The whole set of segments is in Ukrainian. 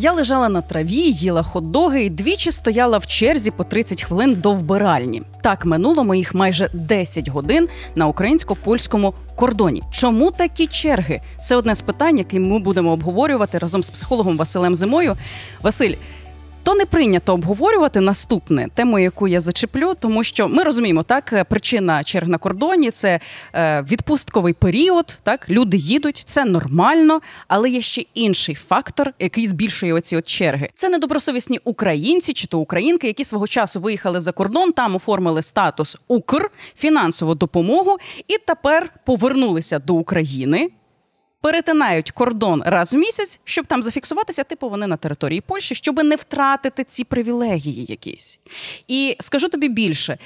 Я лежала на траві, їла хот-доги і двічі стояла в черзі по 30 хвилин до вбиральні. Так минуло моїх майже 10 годин на українсько-польському кордоні. Чому такі черги? Це одне з питань, яке ми будемо обговорювати разом з психологом Василем Зимою. Василь. То не прийнято обговорювати наступне тему, яку я зачеплю, тому що ми розуміємо, так причина черг на кордоні це е, відпустковий період. Так люди їдуть, це нормально, але є ще інший фактор, який збільшує оці от черги. Це недобросовісні українці чи то українки, які свого часу виїхали за кордон, там оформили статус Укр, фінансову допомогу, і тепер повернулися до України перетинають кордон раз в місяць, щоб там зафіксуватися, типу вони на території Польщі, щоб не втратити ці привілегії якісь. І скажу тобі більше.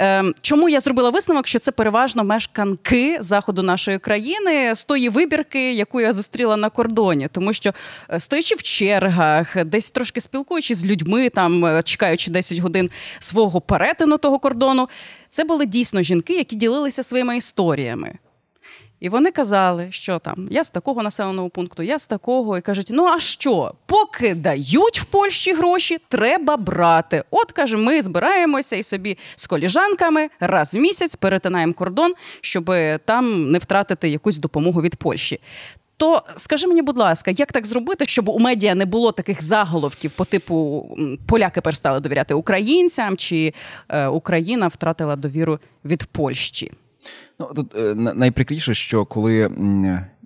Ем, чому я зробила висновок, що це переважно мешканки заходу нашої країни з тої вибірки, яку я зустріла на кордоні, тому що е, стоячи в чергах, десь трошки спілкуючись з людьми, там е, чекаючи 10 годин свого перетину того кордону, це були дійсно жінки, які ділилися своїми історіями. І вони казали, що там я з такого населеного пункту, я з такого, і кажуть: ну а що? Поки дають в Польщі гроші, треба брати. От каже, ми збираємося і собі з коліжанками раз в місяць перетинаємо кордон, щоб там не втратити якусь допомогу від Польщі. То скажи мені, будь ласка, як так зробити, щоб у медіа не було таких заголовків по типу поляки перестали довіряти українцям, чи е, Україна втратила довіру від Польщі? Ну тут е, найприкріше, що коли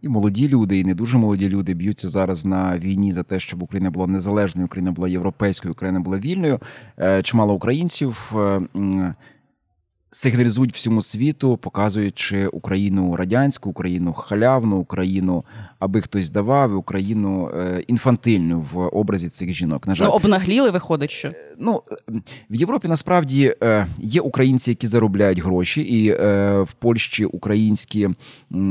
і молоді люди, і не дуже молоді люди б'ються зараз на війні за те, щоб Україна була незалежною, Україна була європейською, Україна була вільною. Е, чимало українців е, сигналізують всьому світу, показуючи Україну радянську, Україну халявну, Україну, аби хтось давав, Україну е, інфантильну в образі цих жінок. На жаль, ну, обнагліли, виходить, що е, ну в Європі насправді е, є українці, які заробляють гроші, і в Польщі українські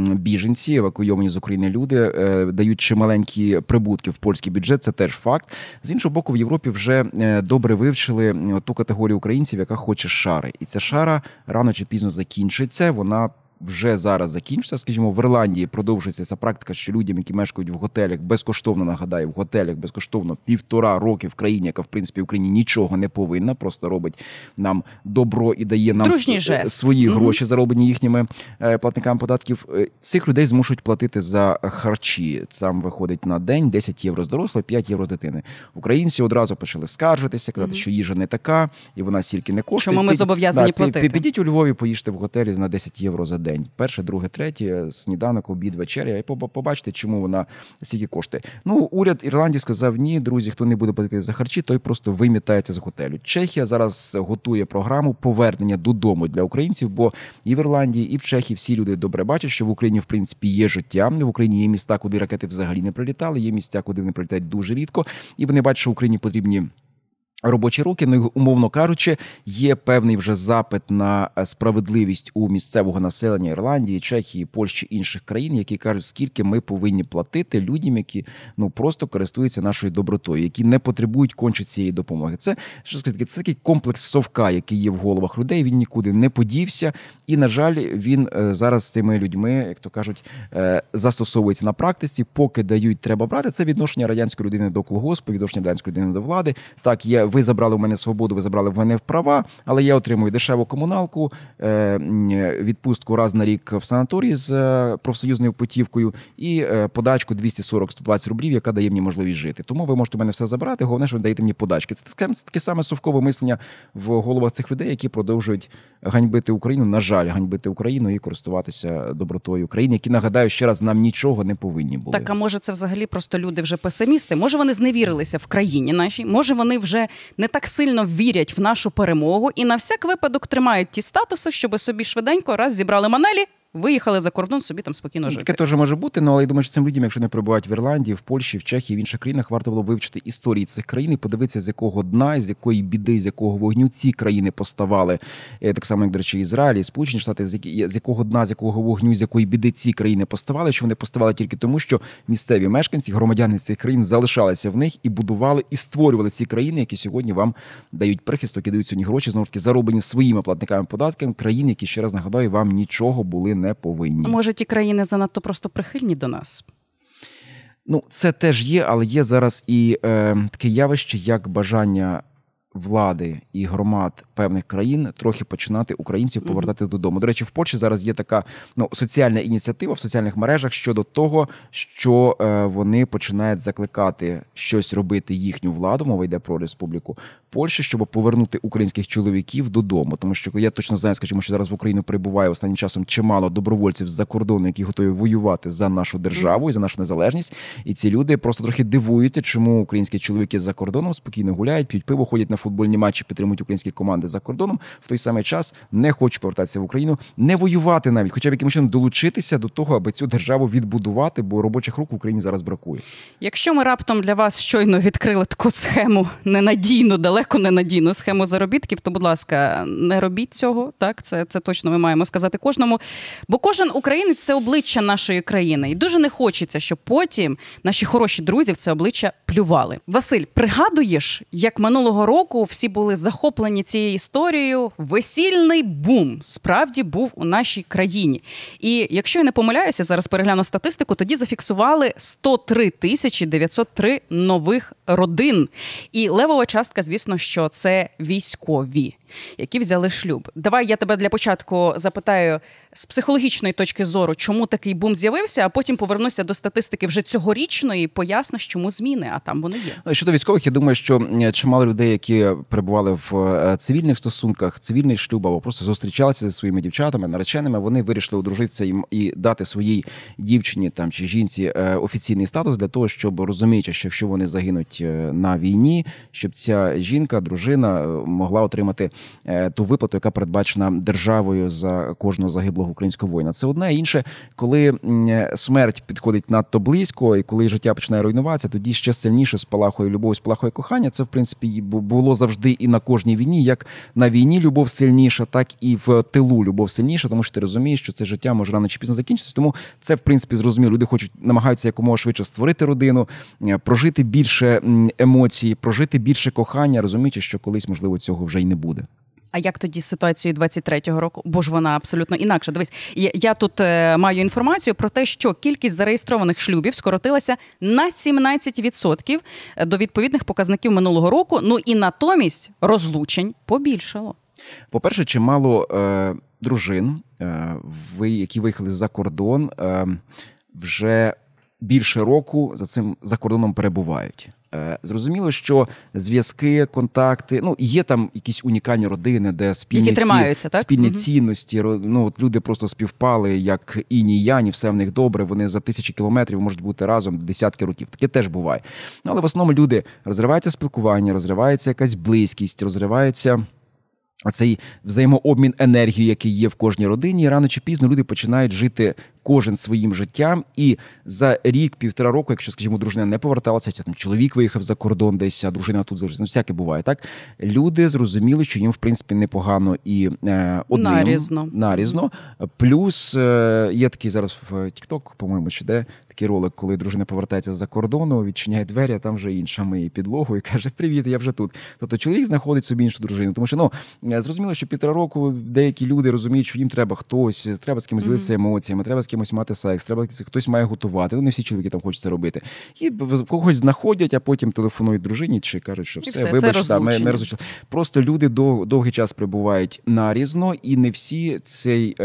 біженці, евакуйовані з України люди, дають чималенькі прибутки в польський бюджет. Це теж факт. З іншого боку, в Європі вже добре вивчили ту категорію українців, яка хоче шари, і ця шара рано чи пізно закінчиться. Вона вже зараз закінчиться. Скажімо, в Ірландії продовжується ця практика, що людям, які мешкають в готелях, безкоштовно нагадаю, в готелях безкоштовно півтора роки в країні, яка в принципі в Україні нічого не повинна, просто робить нам добро і дає нам жест. свої mm гроші, зароблені їхніми е, платниками податків. Е, цих людей змушують платити за харчі. Там виходить на день 10 євро з дорослого, 5 євро з дитини. Українці одразу почали скаржитися, казати, mm що їжа не така, і вона стільки не коштує. Чому ми зобов'язані да, платити? Підіть у Львові, поїжте в готелі на 10 євро за день день. Перше, друге, третє, сніданок, обід, вечеря. І побачите, чому вона стільки коштує. Ну, уряд Ірландії сказав: ні, друзі, хто не буде платити за харчі, той просто вимітається з готелю. Чехія зараз готує програму повернення додому для українців, бо і в Ірландії, і в Чехії всі люди добре бачать, що в Україні в принципі є життя. В Україні є міста, куди ракети взагалі не прилітали. Є місця, куди вони прилітають дуже рідко, і вони бачать, що Україні потрібні. Робочі руки, ну умовно кажучи, є певний вже запит на е, справедливість у місцевого населення Ірландії, Чехії, Польщі інших країн, які кажуть, скільки ми повинні платити людям, які ну просто користуються нашою добротою, які не потребують конче цієї допомоги. Це що сказати, це такий комплекс совка, який є в головах людей. Він нікуди не подівся, і на жаль, він е, зараз з цими людьми, як то кажуть, е, застосовується на практиці. Поки дають, треба брати це відношення радянської людини до колгоспу, відношення радянської людини до влади. Так є ви забрали в мене свободу, ви забрали в мене права, але я отримую дешеву комуналку, е, відпустку раз на рік в санаторії з е, профсоюзною путівкою і е, подачку 240-120 рублів, яка дає мені можливість жити. Тому ви можете в мене все забрати. Головне, що даєте мені подачки. Це таке, таке саме совкове мислення в головах цих людей, які продовжують ганьбити Україну. На жаль, ганьбити Україну і користуватися добротою України, які нагадаю ще раз нам нічого не повинні були. Так, а може це взагалі просто люди вже песимісти? Може вони зневірилися в країні нашій? Може вони вже не так сильно вірять в нашу перемогу і на всяк випадок тримають ті статуси, щоб собі швиденько раз зібрали манелі виїхали за кордон, собі там спокійно жити. Таке теж може бути, ну але я думаю, що цим людям, якщо не перебувають в Ірландії, в Польщі, в Чехії, в інших країнах, варто було вивчити історії цих країн і подивитися, з якого дна, з якої біди, з якого вогню ці країни поставали. Е, так само, як до речі, Ізраїль, і Сполучені Штати, з якого дна, з якого вогню, з якої біди ці країни поставали, що вони поставали тільки тому, що місцеві мешканці, громадяни цих країн залишалися в них і будували і створювали ці країни, які сьогодні вам дають прихисток і дають сьогодні гроші знову ж таки зароблені своїми платниками податками країн, які ще раз нагадаю, вам нічого були не повинні. Може, ті країни занадто просто прихильні до нас. Ну, це теж є, але є зараз і е, таке явище, як бажання влади і громад певних країн трохи починати українців повертати додому. До речі, в Польщі зараз є така ну соціальна ініціатива в соціальних мережах щодо того, що е, вони починають закликати щось робити їхню владу. Мова йде про республіку Польщі, щоб повернути українських чоловіків додому. Тому що я точно знаю, скажімо, що зараз в Україну прибуває останнім часом чимало добровольців з-за кордону, які готові воювати за нашу державу і за нашу незалежність. І ці люди просто трохи дивуються, чому українські чоловіки за кордоном спокійно гуляють, п'ють пиво, ходять на футбольні матчі, підтримують українські команди за кордоном. В той самий час не хочуть повертатися в Україну, не воювати навіть, хоча б якимось чином долучитися до того, аби цю державу відбудувати, бо робочих рук в Україні зараз бракує. Якщо ми раптом для вас щойно відкрили таку схему ненадійну, далеко ненадійну схему заробітків, то, будь ласка, не робіть цього. Так, це, це точно ми маємо сказати кожному. Бо кожен українець це обличчя нашої країни, і дуже не хочеться, щоб потім наші хороші друзі в це обличчя плювали. Василь, пригадуєш, як минулого року всі були захоплені цією історією? Весільний бум справді був у нашій країні. І якщо я не помиляюся, зараз перегляну статистику, тоді зафіксували 103 тисячі 903 нових родин. І левова частка, звісно, що це військові, які взяли шлюб. Давай я тебе для початку запитаю з психологічної точки зору, чому такий бум з'явився, а потім повернуся до статистики вже цьогорічної, і поясниш, чому зміни, а там вони є. Щодо військових, я думаю, що чимало людей, які перебували в е, цивільних стосунках, цивільний шлюб або просто зустрічалися зі своїми дівчатами, нареченими, вони вирішили одружитися і, і дати своїй дівчині там чи жінці е, офіційний статус для того, щоб розуміючи, що якщо вони загинуть е, на війні, щоб ця жінка, дружина могла отримати ту виплату, яка передбачена державою за кожного загиблого українського воїна. Це одне інше, коли смерть підходить надто близько, і коли життя починає руйнуватися, тоді ще сильніше спалахує любов, спалахує кохання. Це в принципі було завжди і на кожній війні. Як на війні любов сильніша, так і в тилу любов сильніша, тому що ти розумієш, що це життя може рано чи пізно закінчитися. Тому це в принципі зрозуміло. Люди хочуть намагаються якомога швидше створити родину, прожити більше емоцій, прожити більше кохання, розуміючи, що колись можливо цього вже й не буде. А як тоді з ситуацією 23-го року? Бо ж вона абсолютно інакша. Дивись, я, тут е, маю інформацію про те, що кількість зареєстрованих шлюбів скоротилася на 17% до відповідних показників минулого року. Ну і натомість розлучень побільшало. По-перше, чимало е, дружин, е, які виїхали за кордон, е, вже більше року за цим за кордоном перебувають. Е, зрозуміло, що зв'язки, контакти, ну є там якісь унікальні родини, де спільні Які тримаються, так? спільні угу. цінності. Ну от люди просто співпали, як іні яні, все в них добре. Вони за тисячі кілометрів можуть бути разом десятки років. Таке теж буває. Ну, але в основному люди розривається спілкування, розривається якась близькість, розривається. Цей взаємообмін енергії, який є в кожній родині, і рано чи пізно люди починають жити кожен своїм життям. І за рік-півтора року, якщо, скажімо, дружина не поверталася, там чоловік виїхав за кордон, десь а дружина тут залишилася, ну всяке буває. Так люди зрозуміли, що їм в принципі непогано і е, одним нарізно. нарізно. Плюс е, є такий зараз в TikTok, по-моєму, чи де такий ролик, коли дружина повертається за кордону, відчиняє двері, а там вже інша миє підлогу і каже: Привіт, я вже тут. Тобто чоловік знаходить собі іншу дружину, тому що ну зрозуміло, що півтора року деякі люди розуміють, що їм треба хтось, треба з кимось ділитися mm-hmm. емоціями, треба з кимось мати секс, треба хтось має готувати. Ну не всі чоловіки там хочуть це робити. І когось знаходять, а потім телефонують дружині чи кажуть, що все, все вибач, це ми, ми розлучили. Просто люди дов, довгий час прибувають нарізно, і не всі цей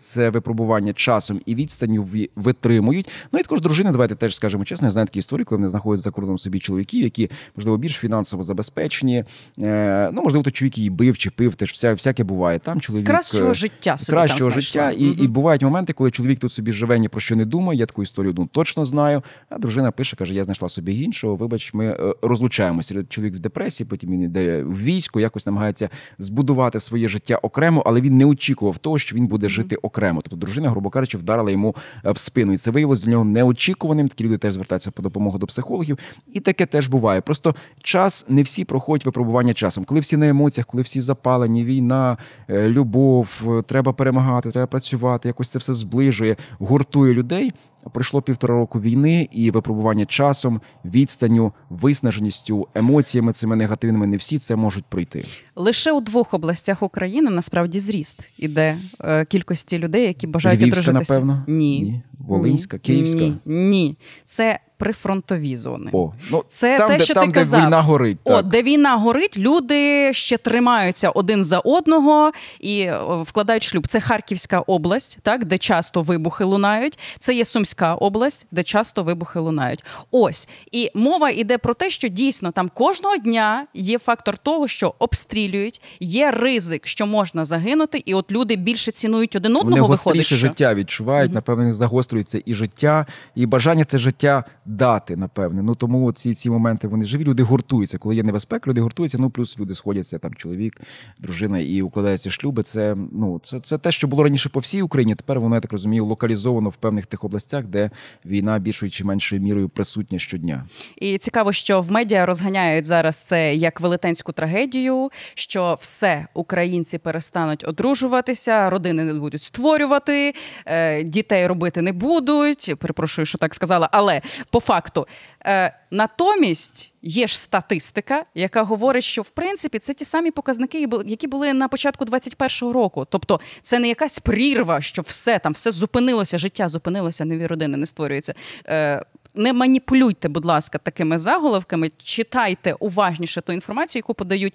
це випробування часом і відстанню витримують. Ну і також дружини, давайте теж скажемо чесно. Я знаю такі історії, коли вони знаходять за кордоном собі чоловіків, які можливо більш фінансово забезпечені. Е, ну можливо, то чоловік її бив чи пив, теж вся всяке буває. Там чоловік кращого життя собі кращого там життя, і, угу. і бувають моменти, коли чоловік тут собі живе ні про що не думає. Я таку історію ну, точно знаю. А дружина пише, каже: Я знайшла собі іншого. Вибач, ми е, розлучаємося. Чоловік в депресії, потім він йде в військо, якось намагається збудувати своє життя окремо, але він не очікував того, що він буде жити окремо. Тобто дружина, грубо кажучи, вдарила йому е, в спину, і це виявилось для нього неочікуваним. Такі люди теж звертаються по допомогу до психологів, і таке теж буває. Просто час не всі проходять випробування часом, коли всі на емоціях, коли всі запалені, війна, е, любов, треба перемагати, треба працювати. Якось це все зближує, гуртує людей. Пройшло півтора року війни і випробування часом, відстанню, виснаженістю, емоціями цими негативними. Не всі це можуть пройти. Лише у двох областях України насправді зріст іде е, кількості людей, які бажають Львівська, одружитися. напевно? Ні. Ні. Волинська, Київська? Ні. Ні. Це прифронтові зони. О, ну Це там, те, де, що там, ти де казав. війна горить. О, Так. де війна горить, люди ще тримаються один за одного і вкладають шлюб. Це Харківська область, так де часто вибухи лунають. Це є Сумська область, де часто вибухи лунають. Ось і мова йде про те, що дійсно там кожного дня є фактор того, що обстрілюють, є ризик, що можна загинути, і от люди більше цінують один одного. Вони виходить, що... життя відчувають, напевно, загострюється і життя, і бажання це життя дати, напевне. Ну тому ці, ці моменти вони живі, люди гуртуються. Коли є небезпека, люди гуртуються. Ну плюс люди сходяться, там чоловік, дружина і укладаються шлюби. Це ну це, це те, що було раніше по всій Україні. Тепер воно я так розумію, локалізовано в певних тих областях, де війна більшою чи меншою мірою присутня щодня. І цікаво, що в медіа розганяють зараз це як велетенську трагедію, що все українці перестануть одружуватися, родини не будуть створювати, е, дітей робити не будуть. Перепрошую, що так сказала, але по факту. Е, натомість є ж статистика, яка говорить, що в принципі це ті самі показники, які були на початку 21-го року. Тобто, це не якась прірва, що все там все зупинилося, життя зупинилося, нові родини не створюються. Е, не маніпулюйте, будь ласка, такими заголовками, читайте уважніше ту інформацію, яку подають.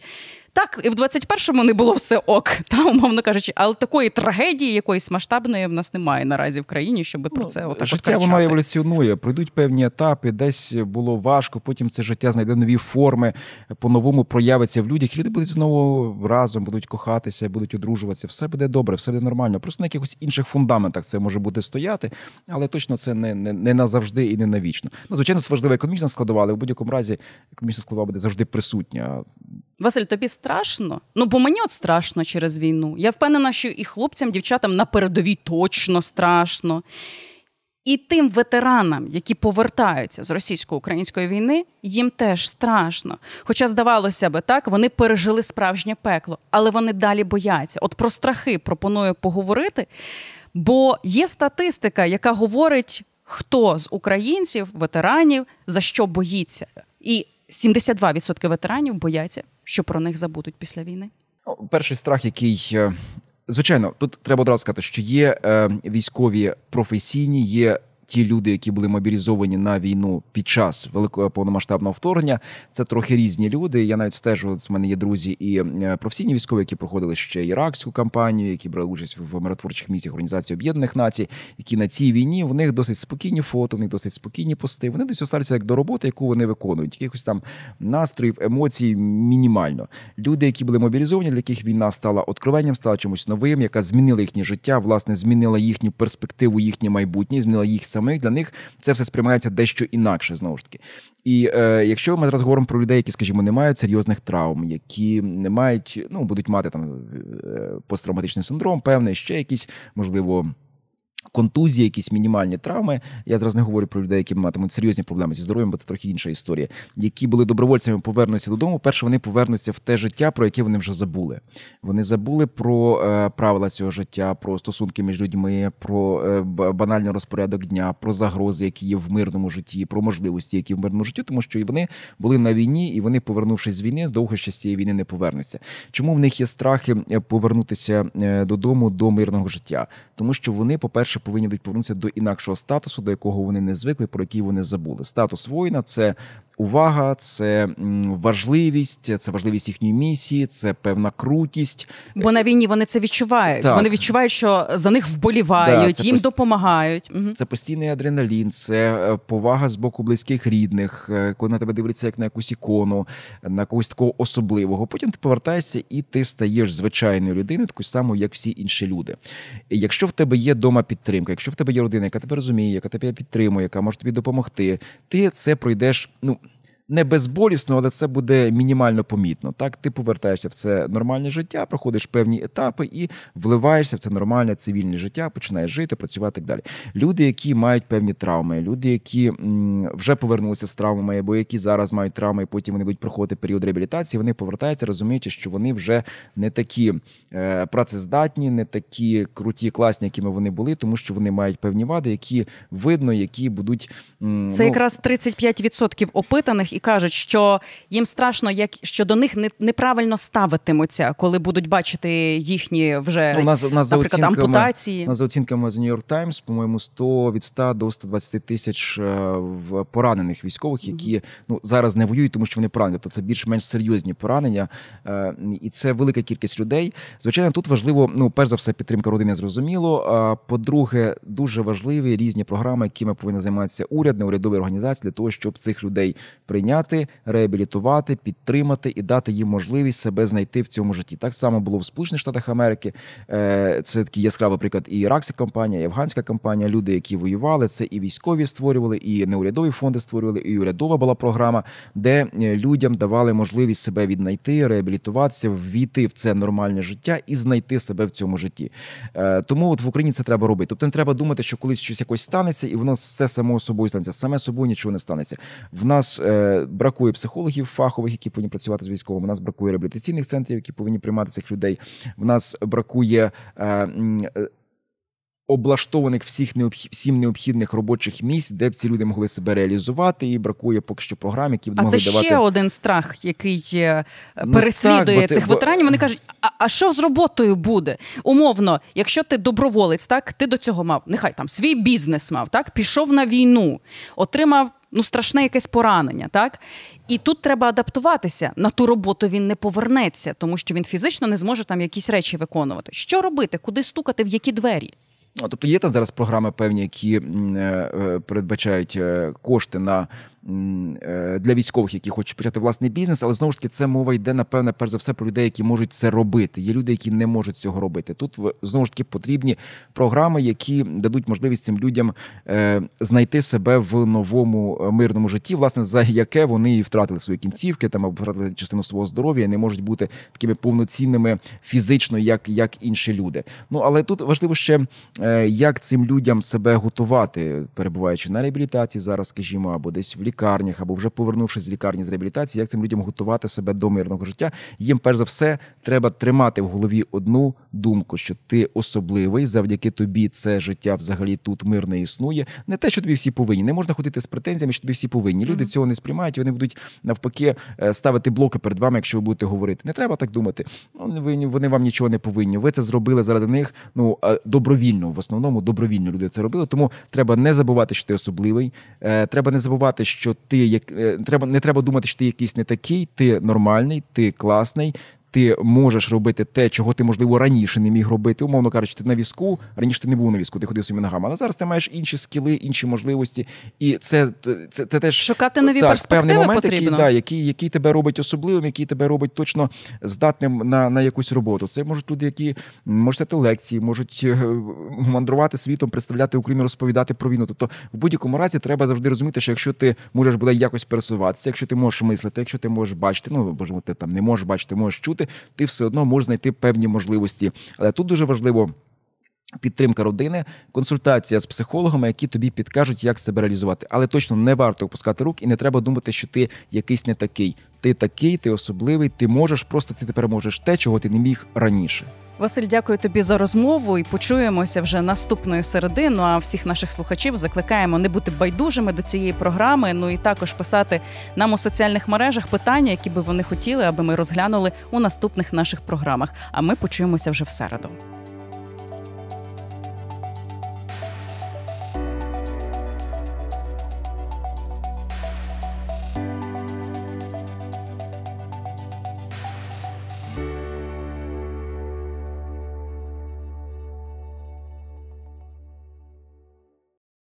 Так, і в 21-му не було все ок, та умовно кажучи, але такої трагедії, якоїсь масштабної в нас немає наразі в країні, щоб про це отак життя от воно еволюціонує. Пройдуть певні етапи, десь було важко. Потім це життя знайде нові форми, по-новому проявиться в людях. Люди будуть знову разом, будуть кохатися, будуть одружуватися. Все буде добре, все буде нормально. Просто на якихось інших фундаментах це може бути стояти, але точно це не, не, не назавжди і не навічно. Ну, звичайно, тут важлива економічна складова, але в будь-якому разі економічна складова буде завжди присутня. Василь, тобі страшно? Ну, бо мені от страшно через війну. Я впевнена, що і хлопцям, дівчатам на передовій точно страшно. І тим ветеранам, які повертаються з російсько-української війни, їм теж страшно. Хоча, здавалося би, так, вони пережили справжнє пекло, але вони далі бояться. От про страхи пропоную поговорити, бо є статистика, яка говорить, хто з українців, ветеранів, за що боїться. І 72% ветеранів бояться, що про них забудуть після війни. Ну, перший страх, який. е, Звичайно, тут треба одразу сказати, що є е, військові професійні, є ті люди, які були мобілізовані на війну під час великого повномасштабного вторгнення. Це трохи різні люди. Я навіть стежу. З мене є друзі і е, професійні військові, які проходили ще іракську кампанію, які брали участь в миротворчих місіях Організації Об'єднаних Націй, які на цій війні в них досить спокійні фото, в них досить спокійні пости. Вони досі ставляться як до роботи, яку вони виконують. Якихось там настроїв, емоцій мінімально. Люди, які були мобілізовані, для яких війна стала откровенням, стала чимось новим, яка змінила їхнє життя, власне, змінила їхню перспективу, їхнє майбутнє, змінила їх самих. Для них це все сприймається дещо інакше знову ж таки. І е, якщо ми зараз говоримо про людей, які, скажімо, не мають серйозних травм, які не мають, ну будуть мати там е, посттравматичний синдром, певний, ще якісь можливо. Контузії, якісь мінімальні травми. Я зараз не говорю про людей, які матимуть серйозні проблеми зі здоров'ям, бо це трохи інша історія. Які були добровольцями, повернуться додому. Перше, вони повернуться в те життя, про яке вони вже забули. Вони забули про е, правила цього життя, про стосунки між людьми, про е, банальний розпорядок дня, про загрози, які є в мирному житті, про можливості, які в мирному житті, тому що і вони були на війні, і вони, повернувшись з війни, довго ще з цієї війни не повернуться. Чому в них є страхи повернутися е, додому до мирного життя? Тому що вони, по перше, повинні будуть повернутися до інакшого статусу, до якого вони не звикли, про який вони забули. Статус воїна це увага, це важливість, це важливість їхньої місії, це певна крутість. Бо на війні вони це відчувають. Так. Вони відчувають, що за них вболівають, Да, їм пост- допомагають. Угу. Це постійний адреналін, це е, повага з боку близьких рідних, е, коли на тебе дивляться як на якусь ікону, на когось такого особливого. Потім ти повертаєшся і ти стаєш звичайною людиною, такою самою, як всі інші люди. І якщо в тебе є дома підтримка, якщо в тебе є родина, яка тебе розуміє, яка тебе підтримує, яка може тобі допомогти, ти це пройдеш. Ну не безболісно, але це буде мінімально помітно. Так, ти повертаєшся в це нормальне життя, проходиш певні етапи і вливаєшся в це нормальне цивільне життя, починаєш жити, працювати і так далі. Люди, які мають певні травми, люди, які вже повернулися з травмами, або які зараз мають травми, і потім вони будуть проходити період реабілітації, вони повертаються, розуміючи, що вони вже не такі е, працездатні, не такі круті, класні, якими вони були, тому що вони мають певні вади, які видно, які будуть Це ну, якраз 35% опитаних і і кажуть, що їм страшно, як що до них не, неправильно ставитимуться, коли будуть бачити їхні вже Ну, у нас, у нас за наприклад, оцінками, ампутації. у нас за оцінками з New York Times, по-моєму, 100 від 100 до 120 тисяч е, поранених військових, які ну зараз не воюють, тому що вони поранені. Тобто це більш-менш серйозні поранення, Е, і це велика кількість людей. Звичайно, тут важливо, ну перш за все, підтримка родини зрозуміло. А по-друге, дуже важливі різні програми, якими повинна займатися уряд, неурядові організації для того, щоб цих людей прийняти, реабілітувати, підтримати і дати їм можливість себе знайти в цьому житті. Так само було в Сполучених Штатах Америки. Е, Це такий яскравий приклад і іракська компанія, і афганська компанія. Люди, які воювали, це і військові створювали, і неурядові фонди створювали, і урядова була програма, де е, людям давали можливість себе віднайти, реабілітуватися, ввійти в це нормальне життя і знайти себе в цьому житті. Е, Тому от в Україні це треба робити. Тобто не треба думати, що колись щось якось станеться, і воно все само собою станеться. Саме собою нічого не станеться. В нас бракує психологів фахових, які повинні працювати з військовими. В нас бракує реабілітаційних центрів, які повинні приймати цих людей. В нас бракує. Е, е, Облаштованих всіх необх... всім необхідних робочих місць, де б ці люди могли себе реалізувати, і бракує поки що програм, які б А могли це давати ще один страх, який е, Ну, переслідує так, цих бо- ветеранів. Вони кажуть: а, а що з роботою буде? Умовно, якщо ти доброволець, так ти до цього мав, нехай там свій бізнес мав, так пішов на війну, отримав ну страшне якесь поранення, так і тут треба адаптуватися. На ту роботу він не повернеться, тому що він фізично не зможе там якісь речі виконувати. Що робити? Куди стукати, в які двері? Тобто є там зараз програми певні, які е, е, передбачають е, кошти на для військових, які хочуть почати власний бізнес, але знову ж таки це мова йде напевне перш за все про людей, які можуть це робити. Є люди, які не можуть цього робити. Тут знову ж таки потрібні програми, які дадуть можливість цим людям е, знайти себе в новому е, мирному житті, власне, за яке вони і втратили свої кінцівки, там або втратили частину свого здоров'я, і не можуть бути такими повноцінними фізично, як, як інші люди. Ну але тут важливо ще е, як цим людям себе готувати, перебуваючи на реабілітації зараз, скажімо, або десь в лікарнях, або вже повернувшись з лікарні з реабілітації, як цим людям готувати себе до мирного життя. Їм, перш за все, треба тримати в голові одну думку, що ти особливий, завдяки тобі це життя взагалі тут мирне існує. Не те, що тобі всі повинні. Не можна ходити з претензіями, що тобі всі повинні. Люди цього не сприймають. Вони будуть навпаки е, ставити блоки перед вами, якщо ви будете говорити. Не треба так думати. Ну, ви- вони вам нічого не повинні. Ви це зробили заради них. Ну добровільно, в основному добровільно люди це робили. Тому треба не забувати, що ти особливий. Е, Треба не забувати, що ти як е, треба не треба думати, що ти якийсь не такий. Ти нормальний, ти класний. Ти можеш робити те, чого ти можливо раніше не міг робити. Умовно кажучи, ти на візку раніше ти не був на візку, ти ходив своїми ногами. Але зараз ти маєш інші скіли, інші можливості, і це, це, це теж Шукати нові так, перспективи певний момент, потрібно. який, да, який, який тебе робить особливим, який тебе робить точно здатним на, на якусь роботу. Це можуть люди, які можуть читати лекції, можуть е, мандрувати світом, представляти Україну, розповідати про війну. Тобто, в будь-якому разі треба завжди розуміти, що якщо ти можеш буде якось пересуватися, якщо ти можеш мислити, якщо ти можеш бачити, ну боже, ти там не можеш бачити, можеш чути, ти все одно можеш знайти певні можливості. Але тут дуже важливо. Підтримка родини, консультація з психологами, які тобі підкажуть, як себе реалізувати. Але точно не варто опускати рук і не треба думати, що ти якийсь не такий. Ти такий, ти особливий, ти можеш, просто ти тепер можеш те, чого ти не міг раніше. Василь, дякую тобі за розмову і почуємося вже наступної середи. Ну а всіх наших слухачів закликаємо не бути байдужими до цієї програми. Ну і також писати нам у соціальних мережах питання, які би вони хотіли, аби ми розглянули у наступних наших програмах. А ми почуємося вже в середу.